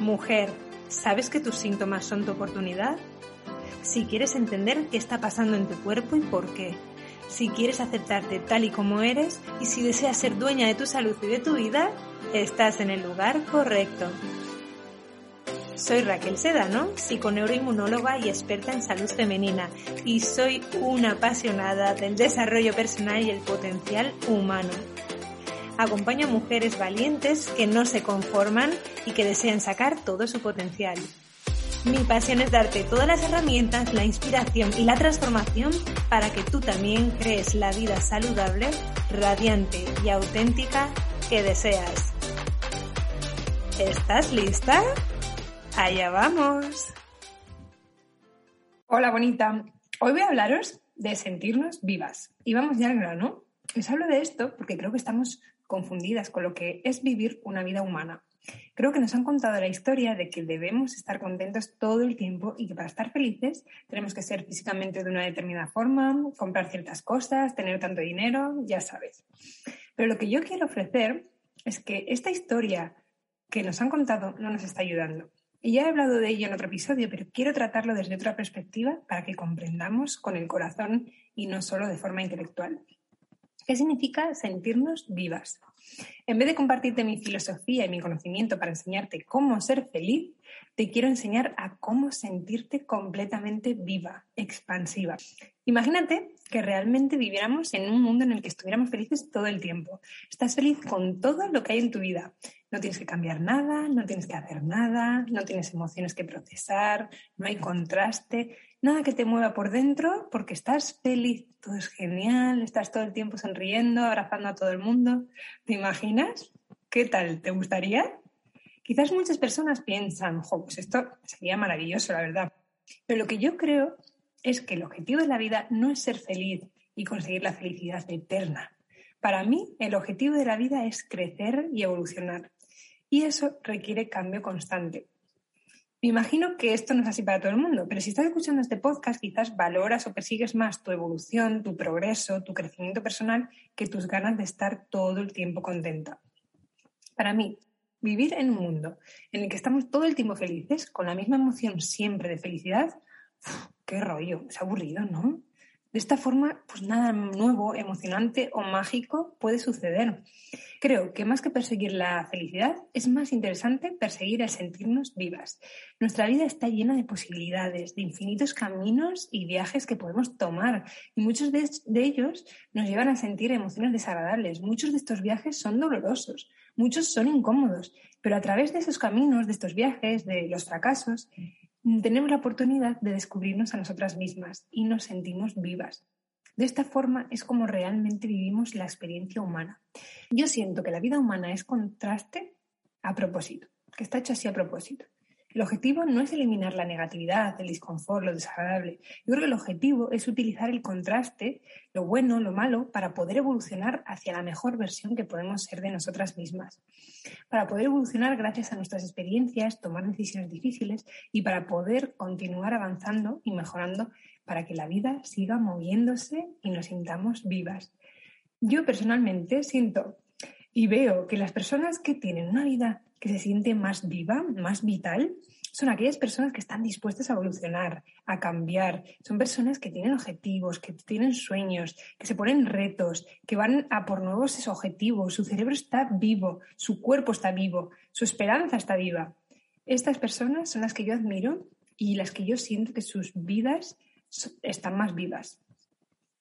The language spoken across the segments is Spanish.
Mujer, ¿sabes que tus síntomas son tu oportunidad? Si quieres entender qué está pasando en tu cuerpo y por qué. Si quieres aceptarte tal y como eres y si deseas ser dueña de tu salud y de tu vida, estás en el lugar correcto. Soy Raquel Sedano, psiconeuroinmunóloga y experta en salud femenina, y soy una apasionada del desarrollo personal y el potencial humano acompaña a mujeres valientes que no se conforman y que desean sacar todo su potencial. Mi pasión es darte todas las herramientas, la inspiración y la transformación para que tú también crees la vida saludable, radiante y auténtica que deseas. ¿Estás lista? Allá vamos. Hola bonita, hoy voy a hablaros de sentirnos vivas. Y vamos ya al grano. Les hablo de esto porque creo que estamos confundidas con lo que es vivir una vida humana. Creo que nos han contado la historia de que debemos estar contentos todo el tiempo y que para estar felices tenemos que ser físicamente de una determinada forma, comprar ciertas cosas, tener tanto dinero, ya sabes. Pero lo que yo quiero ofrecer es que esta historia que nos han contado no nos está ayudando. Y ya he hablado de ello en otro episodio, pero quiero tratarlo desde otra perspectiva para que comprendamos con el corazón y no solo de forma intelectual. ¿Qué significa sentirnos vivas? En vez de compartirte mi filosofía y mi conocimiento para enseñarte cómo ser feliz, te quiero enseñar a cómo sentirte completamente viva, expansiva. Imagínate que realmente viviéramos en un mundo en el que estuviéramos felices todo el tiempo. Estás feliz con todo lo que hay en tu vida. No tienes que cambiar nada, no tienes que hacer nada, no tienes emociones que procesar, no hay contraste, nada que te mueva por dentro porque estás feliz, todo es genial, estás todo el tiempo sonriendo, abrazando a todo el mundo. ¿Te imaginas? ¿Qué tal? ¿Te gustaría? Quizás muchas personas piensan, jo, pues esto sería maravilloso, la verdad. Pero lo que yo creo es que el objetivo de la vida no es ser feliz y conseguir la felicidad eterna. Para mí, el objetivo de la vida es crecer y evolucionar. Y eso requiere cambio constante. Me imagino que esto no es así para todo el mundo, pero si estás escuchando este podcast, quizás valoras o persigues más tu evolución, tu progreso, tu crecimiento personal que tus ganas de estar todo el tiempo contenta. Para mí, vivir en un mundo en el que estamos todo el tiempo felices, con la misma emoción siempre de felicidad, qué rollo, es aburrido, ¿no? De esta forma, pues nada nuevo, emocionante o mágico puede suceder. Creo que más que perseguir la felicidad, es más interesante perseguir el sentirnos vivas. Nuestra vida está llena de posibilidades, de infinitos caminos y viajes que podemos tomar, y muchos de, de ellos nos llevan a sentir emociones desagradables. Muchos de estos viajes son dolorosos, muchos son incómodos, pero a través de esos caminos, de estos viajes, de los fracasos, tenemos la oportunidad de descubrirnos a nosotras mismas y nos sentimos vivas. De esta forma es como realmente vivimos la experiencia humana. Yo siento que la vida humana es contraste a propósito, que está hecho así a propósito. El objetivo no es eliminar la negatividad, el disconfort, lo desagradable. Yo creo que el objetivo es utilizar el contraste, lo bueno, lo malo, para poder evolucionar hacia la mejor versión que podemos ser de nosotras mismas. Para poder evolucionar gracias a nuestras experiencias, tomar decisiones difíciles y para poder continuar avanzando y mejorando para que la vida siga moviéndose y nos sintamos vivas. Yo personalmente siento y veo que las personas que tienen una vida que se siente más viva, más vital, son aquellas personas que están dispuestas a evolucionar, a cambiar. Son personas que tienen objetivos, que tienen sueños, que se ponen retos, que van a por nuevos objetivos. Su cerebro está vivo, su cuerpo está vivo, su esperanza está viva. Estas personas son las que yo admiro y las que yo siento que sus vidas están más vivas.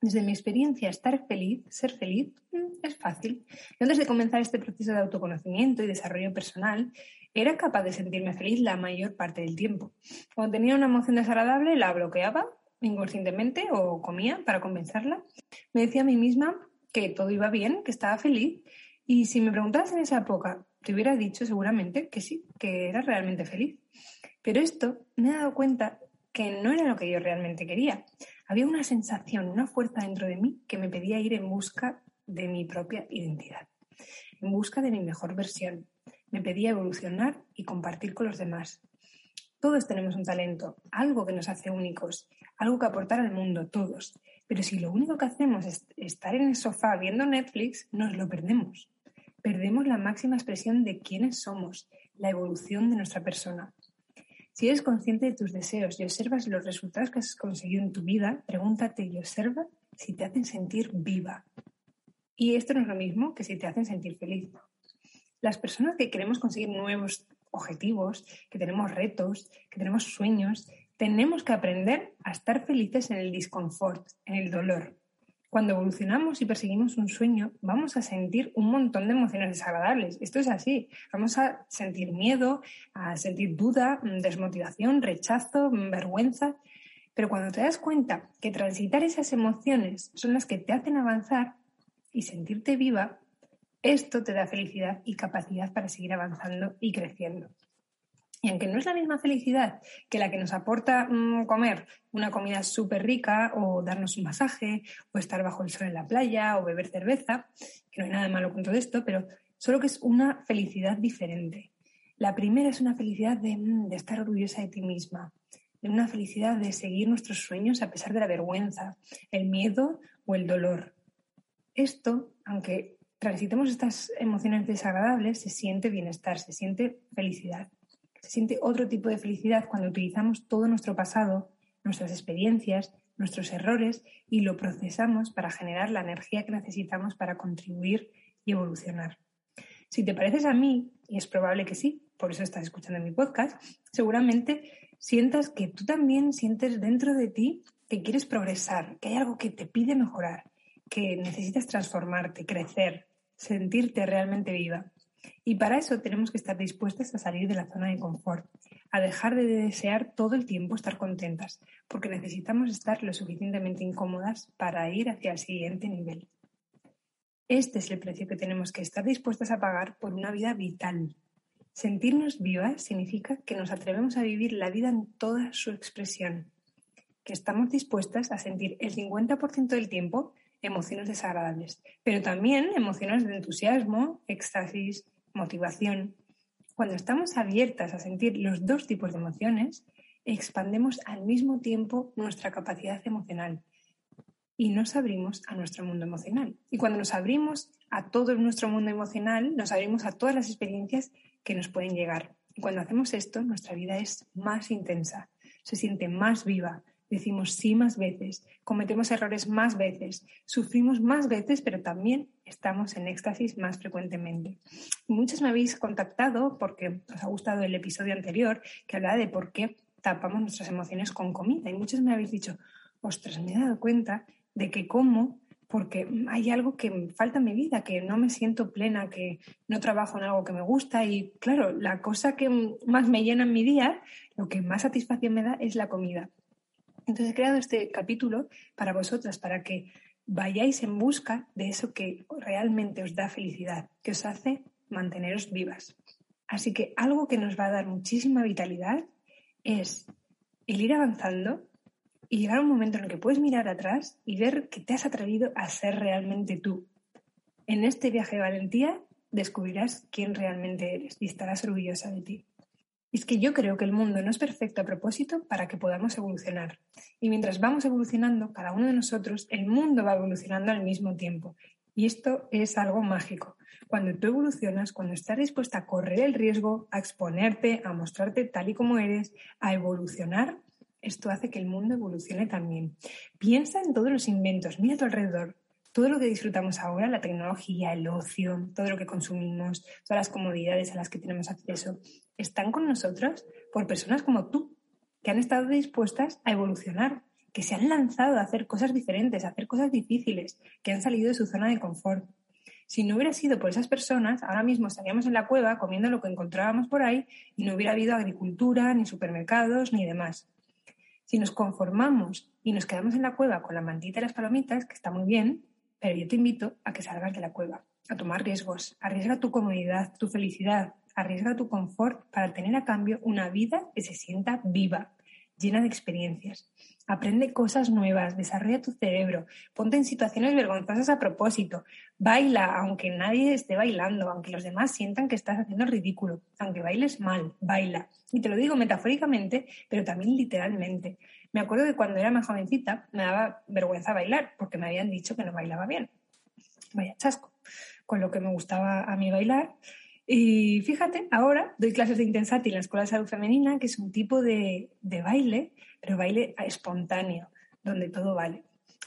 Desde mi experiencia, estar feliz, ser feliz, mm, es fácil. antes de comenzar este proceso de autoconocimiento y desarrollo personal, era capaz de sentirme feliz la mayor parte del tiempo. Cuando tenía una emoción desagradable, la bloqueaba inconscientemente o comía para compensarla. Me decía a mí misma que todo iba bien, que estaba feliz. Y si me preguntabas en esa época, te hubiera dicho seguramente que sí, que era realmente feliz. Pero esto me he dado cuenta que no era lo que yo realmente quería. Había una sensación, una fuerza dentro de mí que me pedía ir en busca de mi propia identidad, en busca de mi mejor versión. Me pedía evolucionar y compartir con los demás. Todos tenemos un talento, algo que nos hace únicos, algo que aportar al mundo, todos. Pero si lo único que hacemos es estar en el sofá viendo Netflix, nos lo perdemos. Perdemos la máxima expresión de quiénes somos, la evolución de nuestra persona. Si eres consciente de tus deseos y observas los resultados que has conseguido en tu vida, pregúntate y observa si te hacen sentir viva. Y esto no es lo mismo que si te hacen sentir feliz. Las personas que queremos conseguir nuevos objetivos, que tenemos retos, que tenemos sueños, tenemos que aprender a estar felices en el disconfort, en el dolor. Cuando evolucionamos y perseguimos un sueño, vamos a sentir un montón de emociones desagradables. Esto es así. Vamos a sentir miedo, a sentir duda, desmotivación, rechazo, vergüenza. Pero cuando te das cuenta que transitar esas emociones son las que te hacen avanzar y sentirte viva, esto te da felicidad y capacidad para seguir avanzando y creciendo. Y aunque no es la misma felicidad que la que nos aporta mm, comer una comida súper rica o darnos un masaje o estar bajo el sol en la playa o beber cerveza, que no hay nada malo con todo esto, pero solo que es una felicidad diferente. La primera es una felicidad de, mm, de estar orgullosa de ti misma, de una felicidad de seguir nuestros sueños a pesar de la vergüenza, el miedo o el dolor. Esto, aunque transitemos estas emociones desagradables, se siente bienestar, se siente felicidad. Se siente otro tipo de felicidad cuando utilizamos todo nuestro pasado, nuestras experiencias, nuestros errores y lo procesamos para generar la energía que necesitamos para contribuir y evolucionar. Si te pareces a mí, y es probable que sí, por eso estás escuchando mi podcast, seguramente sientas que tú también sientes dentro de ti que quieres progresar, que hay algo que te pide mejorar, que necesitas transformarte, crecer, sentirte realmente viva. Y para eso tenemos que estar dispuestas a salir de la zona de confort, a dejar de desear todo el tiempo estar contentas, porque necesitamos estar lo suficientemente incómodas para ir hacia el siguiente nivel. Este es el precio que tenemos que estar dispuestas a pagar por una vida vital. Sentirnos vivas significa que nos atrevemos a vivir la vida en toda su expresión, que estamos dispuestas a sentir el 50% del tiempo emociones desagradables, pero también emociones de entusiasmo, éxtasis, motivación. Cuando estamos abiertas a sentir los dos tipos de emociones, expandemos al mismo tiempo nuestra capacidad emocional y nos abrimos a nuestro mundo emocional. Y cuando nos abrimos a todo nuestro mundo emocional, nos abrimos a todas las experiencias que nos pueden llegar. Y cuando hacemos esto, nuestra vida es más intensa, se siente más viva, decimos sí más veces, cometemos errores más veces, sufrimos más veces, pero también estamos en éxtasis más frecuentemente. muchos me habéis contactado porque os ha gustado el episodio anterior que hablaba de por qué tapamos nuestras emociones con comida. Y muchos me habéis dicho, ostras, me he dado cuenta de que como porque hay algo que falta en mi vida, que no me siento plena, que no trabajo en algo que me gusta y claro, la cosa que más me llena en mi día, lo que más satisfacción me da es la comida. Entonces he creado este capítulo para vosotras, para que vayáis en busca de eso que realmente os da felicidad, que os hace manteneros vivas. Así que algo que nos va a dar muchísima vitalidad es el ir avanzando y llegar a un momento en el que puedes mirar atrás y ver que te has atrevido a ser realmente tú. En este viaje de valentía descubrirás quién realmente eres y estarás orgullosa de ti es que yo creo que el mundo no es perfecto a propósito para que podamos evolucionar. Y mientras vamos evolucionando, cada uno de nosotros, el mundo va evolucionando al mismo tiempo. Y esto es algo mágico. Cuando tú evolucionas, cuando estás dispuesta a correr el riesgo, a exponerte, a mostrarte tal y como eres, a evolucionar, esto hace que el mundo evolucione también. Piensa en todos los inventos, mira a tu alrededor, todo lo que disfrutamos ahora, la tecnología, el ocio, todo lo que consumimos, todas las comodidades a las que tenemos acceso, están con nosotros por personas como tú, que han estado dispuestas a evolucionar, que se han lanzado a hacer cosas diferentes, a hacer cosas difíciles, que han salido de su zona de confort. Si no hubiera sido por esas personas, ahora mismo estaríamos en la cueva comiendo lo que encontrábamos por ahí y no hubiera habido agricultura, ni supermercados, ni demás. Si nos conformamos y nos quedamos en la cueva con la mantita y las palomitas, que está muy bien, pero yo te invito a que salgas de la cueva, a tomar riesgos, arriesga tu comodidad, tu felicidad, arriesga tu confort para tener a cambio una vida que se sienta viva, llena de experiencias. Aprende cosas nuevas, desarrolla tu cerebro, ponte en situaciones vergonzosas a propósito, baila aunque nadie esté bailando, aunque los demás sientan que estás haciendo ridículo, aunque bailes mal, baila. Y te lo digo metafóricamente, pero también literalmente. Me acuerdo que cuando era más jovencita me daba vergüenza bailar porque me habían dicho que no bailaba bien. Vaya chasco. Con lo que me gustaba a mí bailar. Y fíjate, ahora doy clases de Intensati en la Escuela de Salud Femenina, que es un tipo de, de baile, pero baile espontáneo, donde todo vale.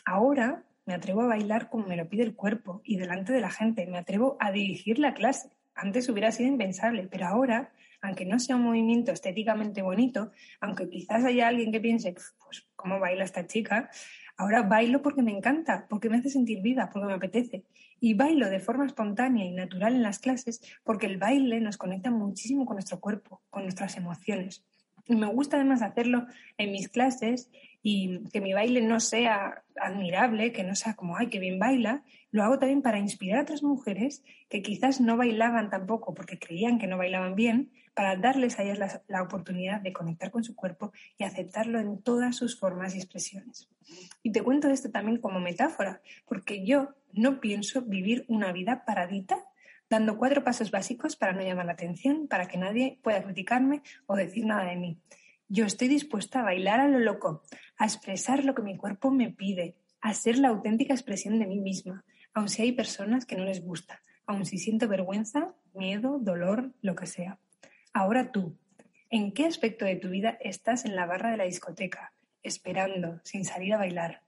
Ahora me atrevo a bailar como me lo pide el cuerpo y delante de la gente. Me atrevo a dirigir la clase. Antes hubiera sido impensable, pero ahora, aunque no sea un movimiento estéticamente bonito, aunque quizás haya alguien que piense, pues, ¿cómo baila esta chica? Ahora bailo porque me encanta, porque me hace sentir viva, porque me apetece. Y bailo de forma espontánea y natural en las clases porque el baile nos conecta muchísimo con nuestro cuerpo, con nuestras emociones. Y me gusta además hacerlo en mis clases y que mi baile no sea admirable, que no sea como, ay, qué bien baila, lo hago también para inspirar a otras mujeres que quizás no bailaban tampoco porque creían que no bailaban bien, para darles a ellas la, la, oportunidad de conectar con su cuerpo y aceptarlo en todas sus formas y expresiones. Y te cuento esto también como metáfora, porque yo no pienso vivir una vida paradita dando cuatro pasos básicos para no llamar la atención, para que nadie pueda criticarme o decir nada de mí. Yo estoy dispuesta a bailar a lo loco, a expresar lo que mi cuerpo me pide, a ser la auténtica expresión de mí misma, aun si hay personas que no les gusta, aun si siento vergüenza, miedo, dolor, lo que sea. Ahora tú, ¿en qué aspecto de tu vida estás en la barra de la discoteca, esperando, sin salir a bailar?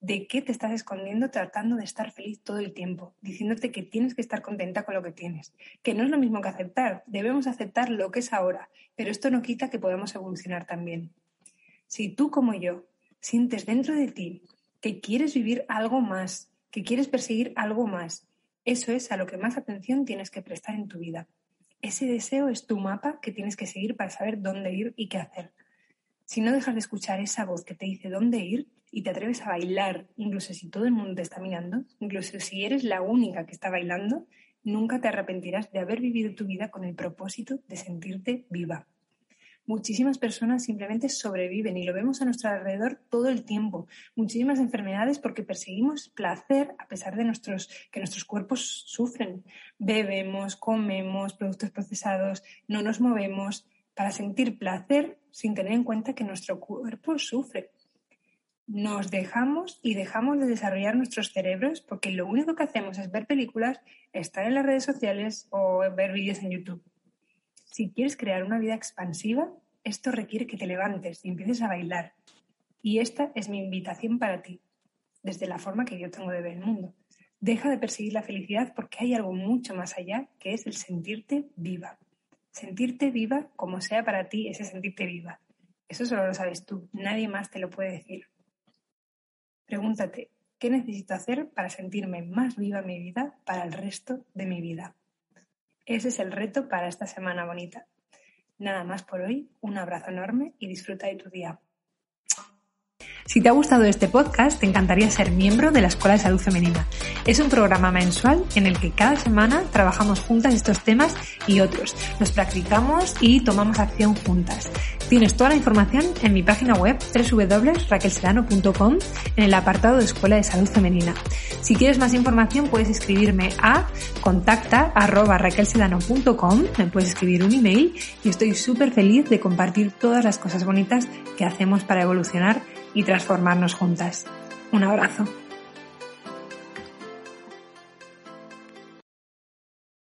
¿De qué te estás escondiendo tratando de estar feliz todo el tiempo, diciéndote que tienes que estar contenta con lo que tienes? Que no es lo mismo que aceptar, debemos aceptar lo que es ahora, pero esto no quita que podamos evolucionar también. Si tú como yo sientes dentro de ti que quieres vivir algo más, que quieres perseguir algo más, eso es a lo que más atención tienes que prestar en tu vida. Ese deseo es tu mapa que tienes que seguir para saber dónde ir y qué hacer. Si no dejas de escuchar esa voz que te dice dónde ir y te atreves a bailar, incluso si todo el mundo te está mirando, incluso si eres la única que está bailando, nunca te arrepentirás de haber vivido tu vida con el propósito de sentirte viva muchísimas personas simplemente sobreviven y lo vemos a nuestro alrededor todo el tiempo. Muchísimas enfermedades porque perseguimos placer a pesar de nuestros, que nuestros cuerpos sufren. Bebemos, comemos productos procesados, no nos movemos para sentir placer sin tener en cuenta que nuestro cuerpo sufre. Nos dejamos y dejamos de desarrollar nuestros cerebros porque lo único que hacemos es ver películas, estar en las redes sociales o ver vídeos en YouTube. Si quieres crear una vida expansiva, esto requiere que te levantes y empieces a bailar. Y esta es mi invitación para ti, desde la forma que yo tengo de ver el mundo. Deja de perseguir la felicidad porque hay algo mucho más allá, que es el sentirte viva. Sentirte viva como sea para ti ese sentirte viva. Eso solo lo sabes tú, nadie más te lo puede decir. Pregúntate, ¿qué necesito hacer para sentirme más viva en mi vida para el resto de mi vida? Ese es el reto para esta semana bonita. Nada más por hoy, un abrazo enorme y disfruta de tu día. Si te ha gustado este podcast, te encantaría ser miembro de la Escuela de Salud Femenina. Es un programa mensual en el que cada semana trabajamos juntas estos temas y otros. Los practicamos y tomamos acción juntas. Tienes toda la información en mi página web www.raquelsedano.com en el apartado de Escuela de Salud Femenina. Si quieres más información puedes escribirme a contacta me puedes escribir un email y estoy súper feliz de compartir todas las cosas bonitas que hacemos para evolucionar y transformarnos juntas. Un abrazo.